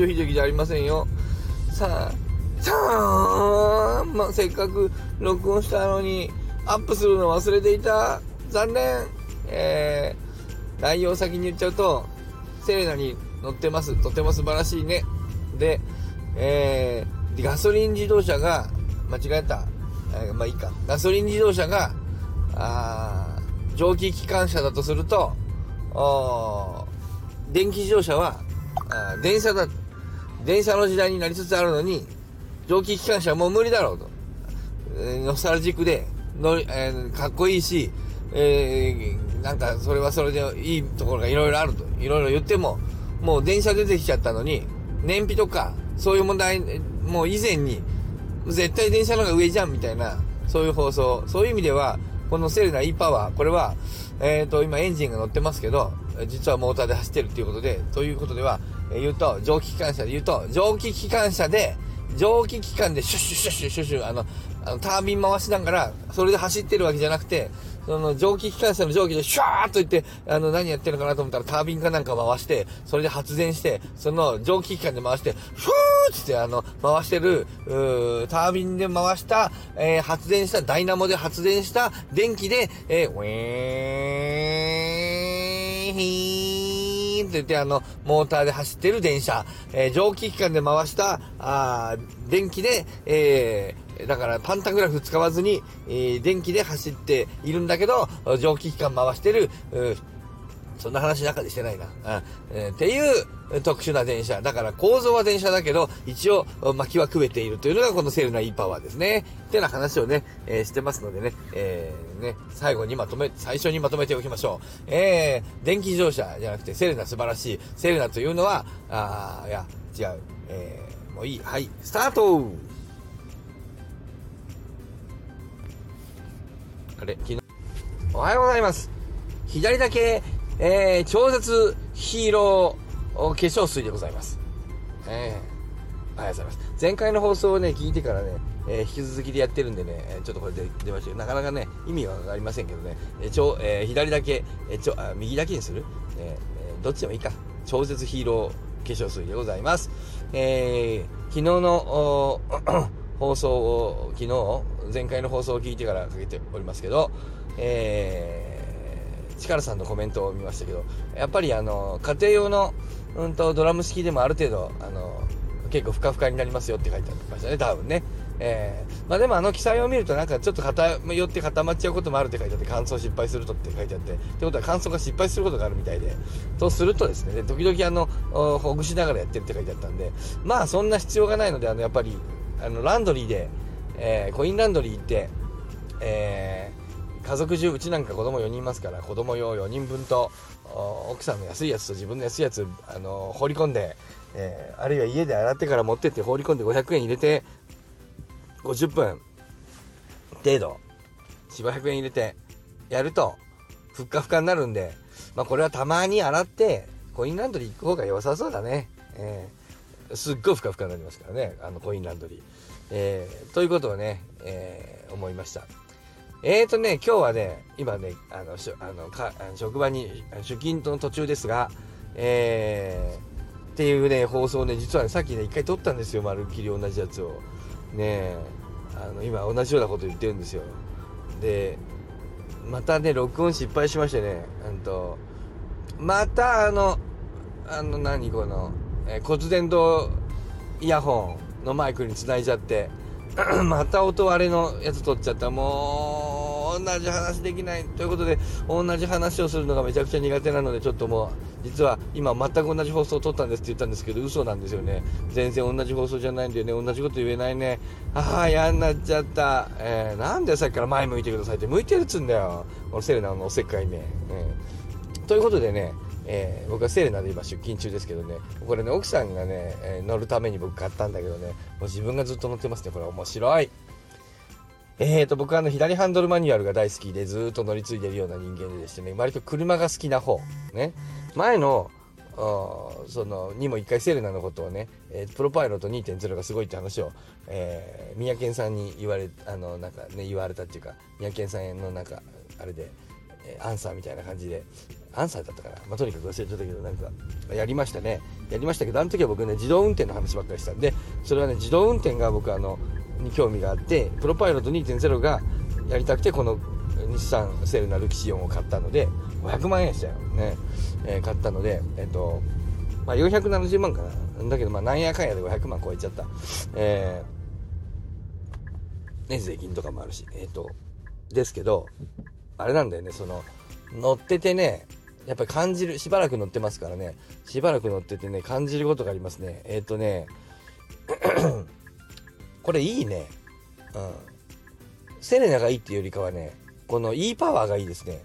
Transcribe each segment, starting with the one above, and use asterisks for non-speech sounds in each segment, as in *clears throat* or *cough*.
城秀樹じゃありませんよ。さあ、さあ、まあ、せっかく録音したのに、アップするの忘れていた。残念。えー、内容先に言っちゃうと、セレナに乗ってます。とても素晴らしいね。で、えー、ガソリン自動車が、間違えた。えー、まあいいか。ガソリン自動車が、あ蒸気機関車だとすると、電気自動車は、あ電車だ、電車の時代になりつつあるのに、蒸気機関車はもう無理だろうと。えー、ノスタルジックで、のえー、かっこいいし、えー、なんかそれはそれでいいところがいろいろあると。いろいろ言っても、もう電車出てきちゃったのに、燃費とか、そういう問題、もう以前に、絶対電車の方が上じゃんみたいな、そういう放送。そういう意味では、このセレナ E パワー、これは、えっ、ー、と、今エンジンが乗ってますけど、実はモーターで走ってるっていうことで、ということでは、言うと、蒸気機関車で言うと、蒸気機関車で、蒸気機関でシュッシュッシュッシュッシュッシュあの、あのタービン回しながら、それで走ってるわけじゃなくて、その蒸気機関車の蒸気でシュワーっといって、あの、何やってるのかなと思ったらタービンかなんか回して、それで発電して、その蒸気機関で回して、フーッってあの、回してる、うータービンで回した、えー、発電した、ダイナモで発電した電気で、えー、ウェーン、ヒー。ンって言って、あの、モーターで走ってる電車、えー、蒸気機関で回した、あ電気で、えー、だからパンタグラフ使わずに、えー、電気で走っているんだけど、蒸気機関回してる、そんな話中でしてないな。えー、っていう特殊な電車。だから構造は電車だけど、一応薪は食えているというのがこのセルナ E パワーですね。ってな話をね、えー、してますのでね、えー、ね、最後にまとめ、最初にまとめておきましょう。えー、電気自動車じゃなくてセレナ素晴らしい。セレナというのは、あいや、違う。えー、もういい。はい、スタートあれ、昨日。おはようございます。左だけ、えー、超絶ヒーロー化粧水でございます。えー、ありがとうございます。前回の放送をね、聞いてからね、えー、引き続きでやってるんでね、ちょっとこれで出ましたけど、なかなかね、意味はわかりませんけどね、えー、ちょえー、左だけ、え、ちょあ、右だけにする、えー、どっちでもいいか。超絶ヒーロー化粧水でございます。えー、昨日の、*coughs* 放送を、昨日、前回の放送を聞いてからかけておりますけど、えー、力さんのコメントを見ましたけど、やっぱりあの、家庭用の、うんと、ドラム式でもある程度、あの、結構ふかふかになりますよって書いてありましたね、多分ね。えー、まあでもあの記載を見るとなんかちょっと偏って固まっちゃうこともあるって書いてあって乾燥失敗するとって書いてあってってことは乾燥が失敗することがあるみたいでとするとですねで時々あのほぐしながらやってるって書いてあったんでまあそんな必要がないのであのやっぱりあのランドリーで、えー、コインランドリー行って、えー、家族中うちなんか子供4人いますから子供用4人分と奥さんの安いやつと自分の安いやつあの放り込んで、えー、あるいは家で洗ってから持ってって放り込んで500円入れて50分程度400円入れてやるとふっかふかになるんで、まあ、これはたまに洗ってコインランドリー行く方が良さそうだね。えーすっごいふかふかになりますからね、あのコインランドリー。えー、ということをね、えー、思いました。えーとね、今日はね、今ね、あの、しあのか職場に出勤の途中ですが、えー、っていうね、放送ね、実はね、さっきね、一回撮ったんですよ、まるっきり同じやつを。ねあの、今同じようなこと言ってるんですよ。で、またね、録音失敗しましてね、うんと、またあの、あの、何この、えー、骨伝導イヤホンのマイクにつないじゃって *clears throat* また音割れのやつ取っちゃった。もう同じ話できない。ということで同じ話をするのがめちゃくちゃ苦手なのでちょっともう実は今全く同じ放送を撮ったんですって言ったんですけど嘘なんですよね。全然同じ放送じゃないんでね。同じこと言えないね。ああ嫌になっちゃった、えー、なんでさっきから前向いてくださいって。向いてるっつうんだよ。このセレナのおせっかいね、うん、ということでねえー、僕はセレナで今出勤中ですけどね、これね、奥さんがね、えー、乗るために僕買ったんだけどね、もう自分がずっと乗ってますね、これ面白い。えーと、僕はあの、左ハンドルマニュアルが大好きで、ずっと乗り継いでるような人間でしてね、割と車が好きな方。ね。前の、その、にも一回セレナのことをね、えー、プロパイロット2.0がすごいって話を、えー、三宅さんに言われ、あの、なんかね、言われたっていうか、三宅さんのなんか、あれで、アンサーみたいな感じで。アンサーだったかな、まあ、とにかく忘れちゃったけどなんか。やりましたね。やりましたけどあの時は僕ね自動運転の話ばっかりしたんでそれはね自動運転が僕あのに興味があってプロパイロット2.0がやりたくてこの日産セレナルキシオンを買ったので500万円でしたよね、えー、買ったのでえっ、とまあ470万かな。だけどまあなんやかんやで500万超えちゃった。えー、ね税金とかもあるしえっ、ー、とですけどあれなんだよねその乗っててねやっぱり感じるしばらく乗ってますからねしばらく乗っててね感じることがありますねえっ、とね *clears throat* これいいねうんセレナがいいっていうよりかはねこの e パワーがいいですね。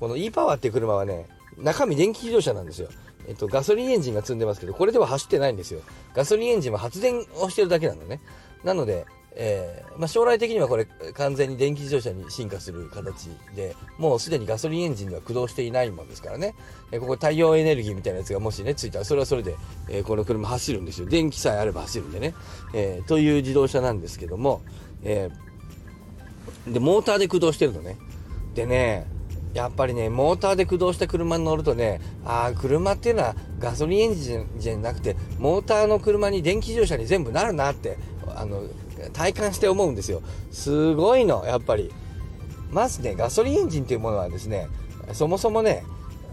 この e パワーって車はね、中身電気自動車なんですよ。えっと、ガソリンエンジンが積んでますけど、これでは走ってないんですよ。ガソリンエンジンは発電をしてるだけなのね。なので、えー、まあ、将来的にはこれ完全に電気自動車に進化する形で、もうすでにガソリンエンジンでは駆動していないもんですからね。えー、ここ太陽エネルギーみたいなやつがもしね、ついたら、それはそれで、えー、この車走るんですよ。電気さえあれば走るんでね。えという自動車なんですけども、えで、モーターで駆動してるのね。でね、やっぱりね、モーターで駆動した車に乗るとね、ああ、車っていうのはガソリンエンジンじゃなくて、モーターの車に電気自動車に全部なるなって、あの、体感して思うんですよ。すごいの、やっぱり。まずね、ガソリンエンジンっていうものはですね、そもそもね、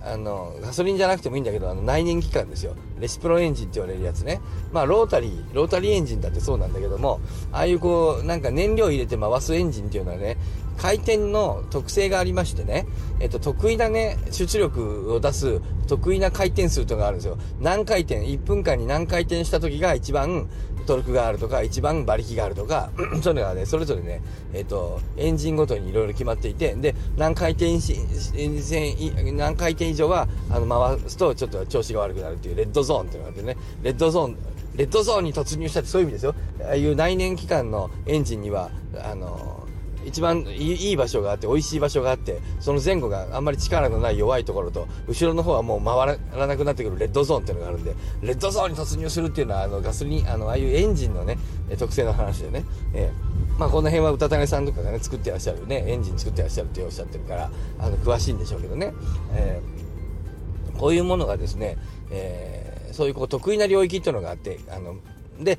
あの、ガソリンじゃなくてもいいんだけど、あの、内燃機関ですよ。レシプロエンジンって言われるやつね。まあ、ロータリー、ロータリーエンジンだってそうなんだけども、ああいうこう、なんか燃料入れて回すエンジンっていうのはね、回転の特性がありましてね、えっと、得意なね、出力を出す得意な回転数というのがあるんですよ。何回転、1分間に何回転した時が一番トルクがあるとか、一番馬力があるとか、*clears throat* そういうのがね、それぞれね、えっと、エンジンごとにいろいろ決まっていて、で、何回転し、何回転以上は、あの、回すとちょっと調子が悪くなるっていうレッドゾーンっていうのがあってね、レッドゾーン、レッドゾーンに突入したってそういう意味ですよ。ああいう内燃機関のエンジンには、あの一番いい場所があって、美味しい場所があって、その前後があんまり力のない弱いところと、後ろの方はもう回らなくなってくるレッドゾーンっていうのがあるんで、レッドゾーンに突入するっていうのは、あの、ガソリン、あの、ああいうエンジンのね、特性の話でね、えー、まあ、この辺は歌種さんとかがね、作ってらっしゃるね、エンジン作ってらっしゃるっておっしゃってるから、あの、詳しいんでしょうけどね、えー、こういうものがですね、えー、そういうこう得意な領域っていうのがあって、あの、で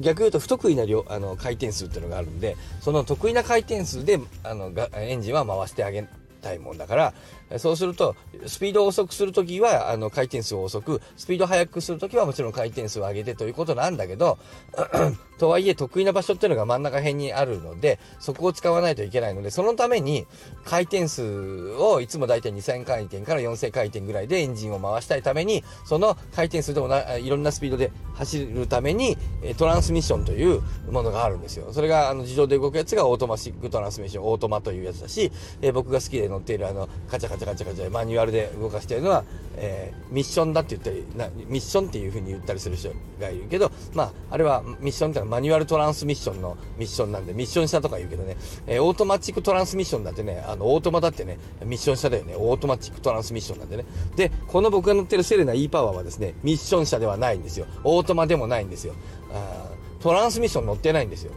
逆言うと不得意な量あの回転数っていうのがあるんでその得意な回転数であのがエンジンは回してあげたいもんだから、そうすると、スピードを遅くするときは、あの、回転数を遅く、スピードを速くするときはもちろん回転数を上げてということなんだけど、*clears throat* とはいえ得意な場所っていうのが真ん中辺にあるので、そこを使わないといけないので、そのために回転数をいつもだいたい2000回転から4000回転ぐらいでエンジンを回したいために、その回転数でもないろんなスピードで走るために、トランスミッションというものがあるんですよ。それがあの自動で動くやつがオートマチックトランスミッション、オートマというやつだし、え僕が好きで乗っているあの、カチャカチャカチャカチャマニュアルで動かしているのは、えー、ミッションだって言ったりな、ミッションっていう風に言ったりする人がいるけど、まあ、あれはミッションってのはマニュアルトランスミッションのミッションなんで、ミッション車とか言うけどね、えー、オートマチックトランスミッションだってね、あの、オートマだってね、ミッション車だよね、オートマチックトランスミッションなんでね。で、この僕が乗ってるセレナ E パワーはですね、ミッション車ではないんですよ。オートマでもないんですよ。あトランスミッション乗ってないんですよ。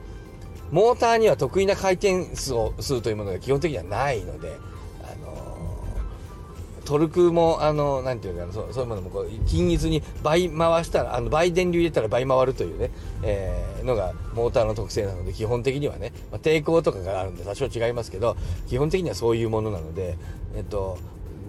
モーターには得意な回転数を数というものが基本的にはないので、トルクも、あの、なんていうかな、そうそういうものもこう、均一に倍回したら、あの、倍電流入れたら倍回るというね、えー、のがモーターの特性なので、基本的にはね、まあ、抵抗とかがあるんで多少違いますけど、基本的にはそういうものなので、えっと、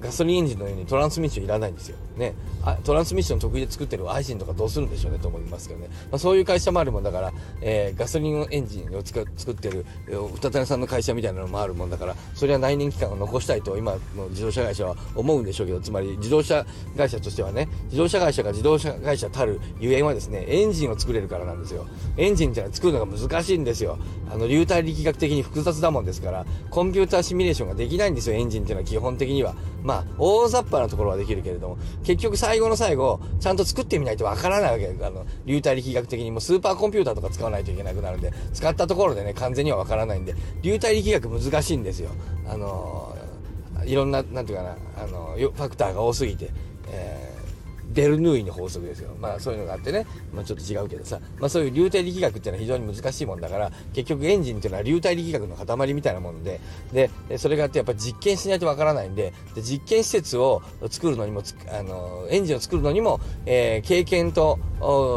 ガソリンエンジンのようにトランスミッションいらないんですよ。ね。あトランスミッション得意で作ってるアイシンとかどうするんでしょうねと思いますけどね。まあ、そういう会社もあるもんだから、えー、ガソリンエンジンを作ってる、二種さんの会社みたいなのもあるもんだから、それは内燃機関を残したいと今の自動車会社は思うんでしょうけど、つまり自動車会社としてはね、自動車会社が自動車会社たるゆえんはですね、エンジンを作れるからなんですよ。エンジンってのは作るのが難しいんですよ。あの、流体力学的に複雑だもんですから、コンピューターシミュレーションができないんですよ、エンジンっていうのは基本的には。まあ、大雑把なところはできるけれども、結局最後の最後、ちゃんと作ってみないとわからないわけあの、流体力学的にもスーパーコンピューターとか使わないといけなくなるんで、使ったところでね、完全にはわからないんで、流体力学難しいんですよ。あのー、いろんな、なんていうかな、あのー、ファクターが多すぎて、えーベルヌーイの法則ですよ。まあそういうのがあってね、まあちょっと違うけどさ、まあそういう流体力学っていうのは非常に難しいもんだから、結局エンジンっていうのは流体力学の塊みたいなもので、で、それがあってやっぱ実験しないとわからないんで、で実験施設を作るのにも、あの、エンジンを作るのにも、えー、経験と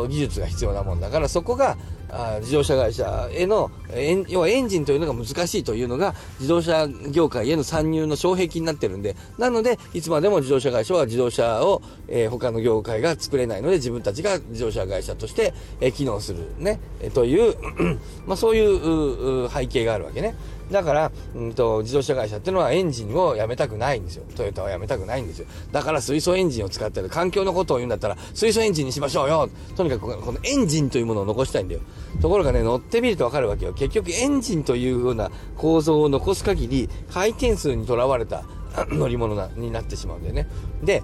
技術が必要なもんだから、そこが、あ自動車会社への、え要はエンジンというのが難しいというのが自動車業界への参入の障壁になってるんで、なので、いつまでも自動車会社は自動車を、えー、他の業界が作れないので、自分たちが自動車会社として、えー、機能するね、え、という *clears throat* まあそういう背景があるわけね。だから、うんと、自動車会社っていうのはエンジンをやめたくないんですよ。トヨタはやめたくないんですよ。だから水素エンジンを使ってる環境のことを言うんだったら、水素エンジンにしましょうよとにかくこのエンジンというものを残したいんだよ。ところがね、乗ってみるとわかるわけよ。結局エンジンというような構造を残す限り、回転数にとらわれた *clears throat* 乗り物なになってしまうんだよね。で、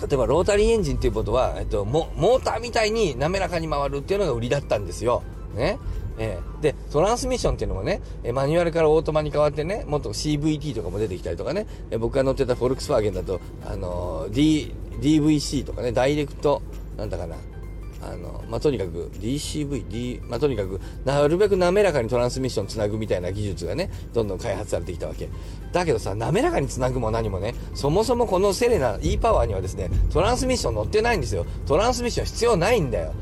例えばロータリーエンジンっていうことは、えっと、モーターみたいに滑らかに回るっていうのが売りだったんですよ。ね。えー、で、トランスミッションっていうのもね、えマニュアルからオートマに変わってね、もっと CVT とかも出てきたりとかね、え僕が乗ってたフォルクスワーゲンだと、あのー、D、DVC とかね、ダイレクト、なんだかな、あの、まあ、とにかく DCV、D、まあ、とにかく、なるべく滑らかにトランスミッションつなぐみたいな技術がね、どんどん開発されてきたわけ。だけどさ、滑らかにつなぐも何もね、そもそもこのセレナ E パワーにはですね、トランスミッション乗ってないんですよ。トランスミッション必要ないんだよ。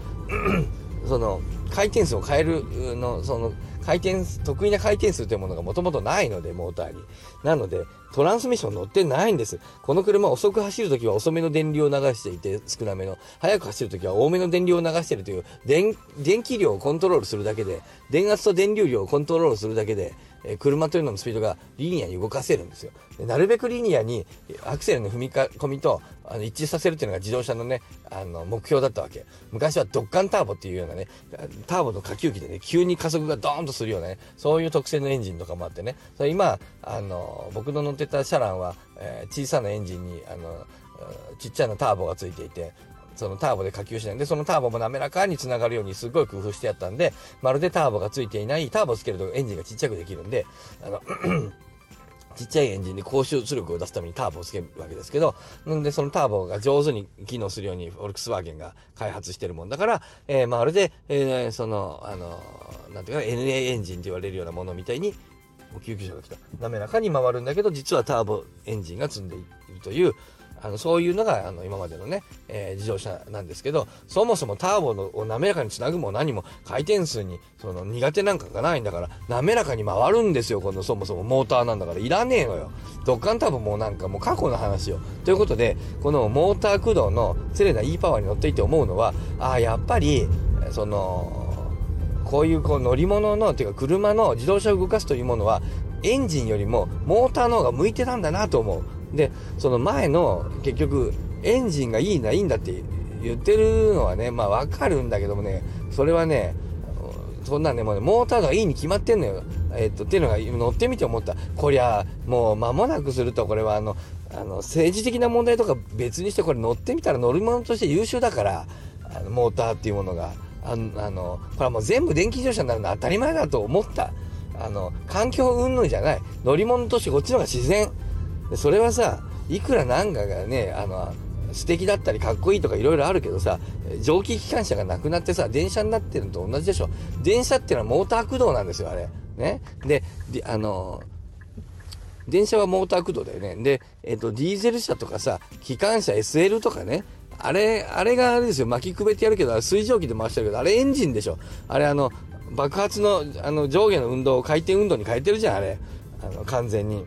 *clears throat* その、回転数を変えるの、その、回転、得意な回転数というものがもともとないので、モーターに。なので、トランスミッション乗ってないんです。この車遅く走るときは遅めの電流を流していて少なめの、速く走るときは多めの電流を流しているという、電、電気量をコントロールするだけで、電圧と電流量をコントロールするだけで、え車というののスピードがリニアに動かせるんですよ。でなるべくリニアにアクセルの踏み込みとあの一致させるっていうのが自動車のね、あの目標だったわけ。昔はドッカンターボっていうようなね、ターボの下級機でね、急に加速がドーンとするようなね、そういう特性のエンジンとかもあってね、それ今、あの、僕の乗ってたシャランは、えー、小さなエンジンに、あの、ちっちゃなターボがついていて、そのターボで下級しないで、そのターボも滑らかに繋がるようにすごい工夫してやったんで、まるでターボがついていない、ターボつけるとエンジンがちっちゃくできるんで、あの *clears throat* ちっちゃいエンジンに高出力を出すためにターボをつけるわけですけど、なんでそのターボが上手に機能するようにフォルクスワーゲンが開発してるもんだから、えー、まるで、えー、その、あの、なんていうか、NA エンジンと言われるようなものみたいに、救急車が来た。滑らかに回るんだけど、実はターボエンジンが積んでいるという、あのそういうのがあの今までのね、えー、自動車なんですけどそもそもターボのを滑らかにつなぐも何も回転数にその苦手なんかがないんだから滑らかに回るんですよこのそもそもモーターなんだから。いらねえのよ。ドッカンターボもなんかもう過去の話よということでこのモーター駆動のセレナ E パワーに乗っていて思うのはああやっぱりそのこういうこう乗り物のっていうか車の自動車を動かすというものはエンジンよりもモーターの方が向いてたんだなと思う。で、その前の結局エンジンがいいな、いいんだって言ってるのはね、まあわかるんだけどもね、それはね、そんなんね、もうね、モーターがいいに決まってんのよ。えっと、っていうのが乗ってみて思った。こりゃ、もう間もなくすると、これはあの、あの、政治的な問題とか別にして、これ乗ってみたら乗り物として優秀だから、あのモーターっていうものが。あの、あのこれはもう全部電気自動車になるのは当たり前だと思った。あの、環境云々じゃない。乗り物としてこっちの方が自然。それはさいくらなんかがねあの素敵だったりかっこいいとかいろいろあるけどさ蒸気機関車がなくなってさ電車になってるのと同じでしょ電車っていうのはモーター駆動なんですよあれねであの電車はモーター駆動だよねで、えっと、ディーゼル車とかさ機関車 SL とかねあれ、あれがあれですよ、巻きくべてやるけど、水蒸気で回してるけど、あれエンジンでしょ。あれあの、爆発の、あの、上下の運動を回転運動に変えてるじゃん、あれ。あの、完全に。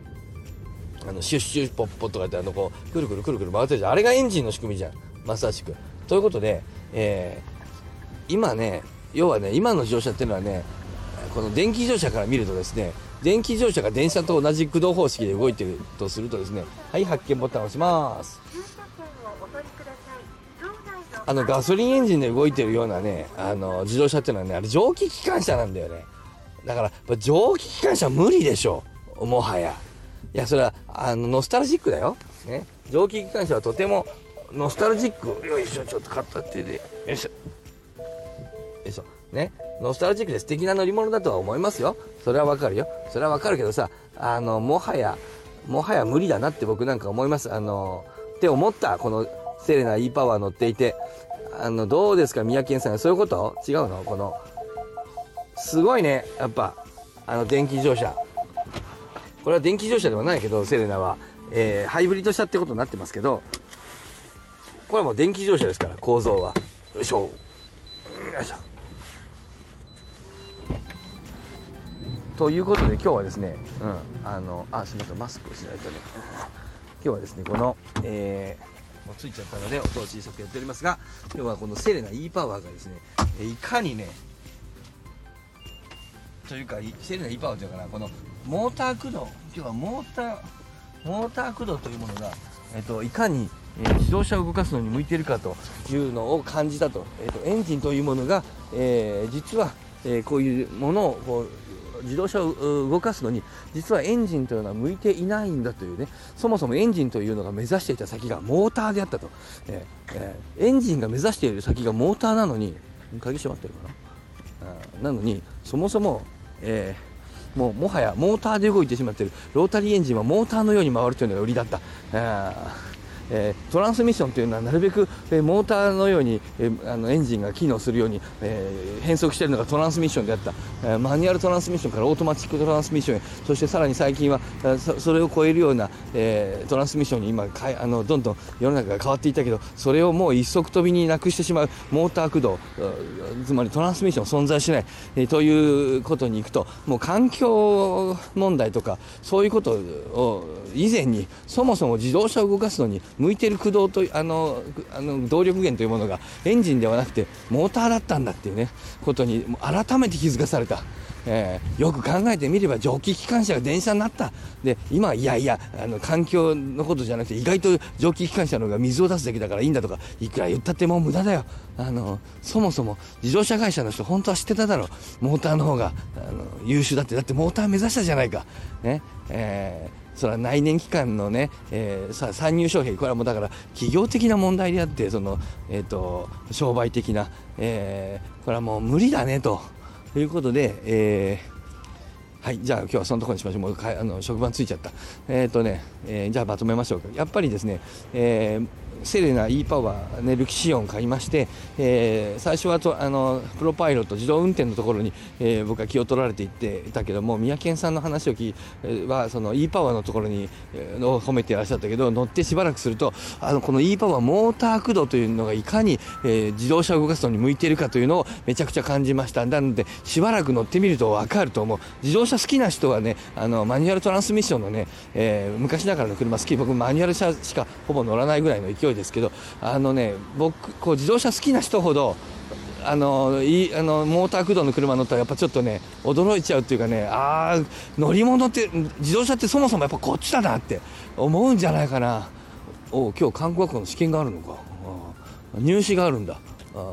あのシュッシュッポッポとかってあのこうくるくるくるくる回ってるじゃん。あれがエンジンの仕組みじゃん。まさしく。ということで、えー、今ね要はね今の自動車っていうのはねこの電気自動車から見るとですね電気自動車が電車と同じ駆動方式で動いてるとするとですねはい発見ボタンを押します。あのガソリンエンジンで動いてるようなねあの自動車っていうのはねあれ蒸気機関車なんだよね。だから蒸気機関車無理でしょ。もはや。いや、それは、あの、ノスタルジックだよ。ね。蒸気機関車はとても、ノスタルジック。よいしょ、ちょっと買った手で。よいしょ。よいしょ。ね。ノスタルジックで素敵な乗り物だとは思いますよ。それはわかるよ。それはわかるけどさ、あの、もはや、もはや無理だなって僕なんか思います。あの、って思った、このセレナ E パワー乗っていて、あの、どうですか、三宅さん。そういうこと？違うの？この、すごいね、やっぱ、あの、電気自動車。これは電気自動車ではないけど、セレナは、えー、ハイブリッド車ってことになってますけど、これはもう電気自動車ですから、構造は。よいしょ。よいしょ。ということで今日はですね、うん、あの、あ、すみません、マスクをしないとね。今日はですね、この、えー、もうついちゃったので音を小さくやっておりますが、今日はこのセレナ E パワーがですね、いかにね、というか、セレナ E パワーというかな、このモーター駆動、今日はモーター、モーター駆動というものが、えっと、いかに、えー、自動車を動かすのに向いているかというのを感じたと、えっと、エンジンというものが、えー、実は、えー、こういうものをこう自動車を動かすのに実はエンジンというのは向いていないんだというね。そもそもエンジンというのが目指していた先がモーターであったと、ええー、エンジンが目指している先がモーターなのに鍵閉まってるかな。なのにそもそも、えー、もうもはやモーターで動いてしまっている。ロータリーエンジンはモーターのように回るというのが売りだった。えー、トランスミッションというのはなるべく、えー、モーターのように、えー、あのエンジンが機能するように、え変速しているのがトランスミッションであった、えマニュアルトランスミッションからオートマチックトランスミッションへ。そしてさらに最近はそそれを超えるような、えトランスミッションに今かいあのどんどん世の中が変わっていたけどそれをもう一足飛びになくしてしまうモーター駆動つまりトランスミッション存在しない、えということにいくともう環境問題とかそういうことを以前にそもそも自動車を動かすのに向いてる駆動とあのあの動力源というものがエンジンではなくてモーターだったんだっていうねことに改めて気づかされた。えー、よく考えてみれば蒸気機関車が電車になった。で今いやいやあの環境のことじゃなくて意外と蒸気機関車の方が水を出すだけだからいいんだとかいくら言ったってもう無駄だよ。あのそもそも自動車会社の人本当は知ってただろう。モーターの方があの優秀だって。だってモーター目指したじゃないか。ね。えーそれは内燃機関のね、えー、さ参入障壁。これはもうだから企業的な問題であってその、えーと、商売的な、えー、これはもう無理だねと。いうことで、えー、はいじゃあ今日はそのところにしましょう。もうかあの職場についちゃった。えっ、ー、とね、えー、じゃあまとめましょうか。やっぱりですね、えーセレナ E パワー、ね、ルキシオン買いまして、えー、最初はとあのプロパイロット自動運転のところに、えー、僕は気を取られていっていたけども三宅さんの話を聞いはその E パワーのところに、えー、を褒めていらっしゃったけど乗ってしばらくするとあのこの E パワーモーター駆動というのがいかに、えー、自動車を動かすのに向いているかというのをめちゃくちゃ感じました。なのでしばらく乗ってみると分かると思う。自動車好きな人はねあのマニュアルトランスミッションのね、えー、昔ながらの車好き。僕マニュアル車しかほぼ乗らないぐらいの勢いですけどあのね僕こう自動車好きな人ほどあのいあのモーター駆動の車乗ったらやっぱちょっとね驚いちゃうっていうかねああ乗り物って自動車ってそもそもやっぱこっちだなって思うんじゃないかな。お今日韓国語の試験があるのか。入試があるんだ。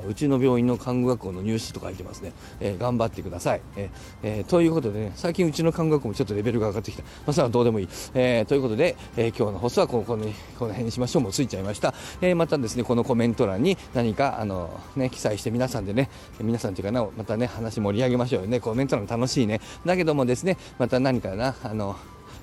うちの病院の看護学校の入試と書いてますね、えー、頑張ってください、えーえー、ということでね最近うちの看護学校もちょっとレベルが上がってきた、まあ、それはどうでもいい、えー、ということで、えー、今日の放送はここにこの辺にしましょう。もうついちゃいました、えー、またですねこのコメント欄に何かあのね記載して皆さんでね皆さんというかなまたね話盛り上げましょうよね。コメント欄楽しいね。だけどもですねまた何かなあの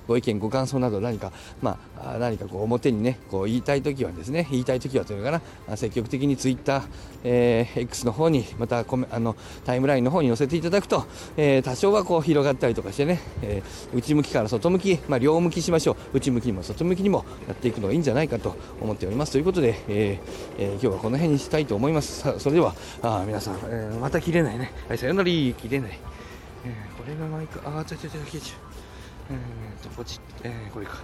ご意見ご感想など何か、まあ、何かこう表にねこう言いたい時はですね言いたい時はというのかな積極的にツイッター、えー、X の方にまたコメあのタイムラインの方に載せていただくと、えー、多少はこう広がったりとかしてね、えー、内向きから外向き、まあ、両向きしましょう。内向きにも外向きにもやっていくのがいいんじゃないかと思っております。ということで、えーえー、今日はこの辺にしたいと思います。さそれではあ皆さん、えー、また切れないね。はいさよなら切れない、えー、これがマイクああちゃちゃちゃ消えちゃう。えーっと、ポチッ、えー、これか。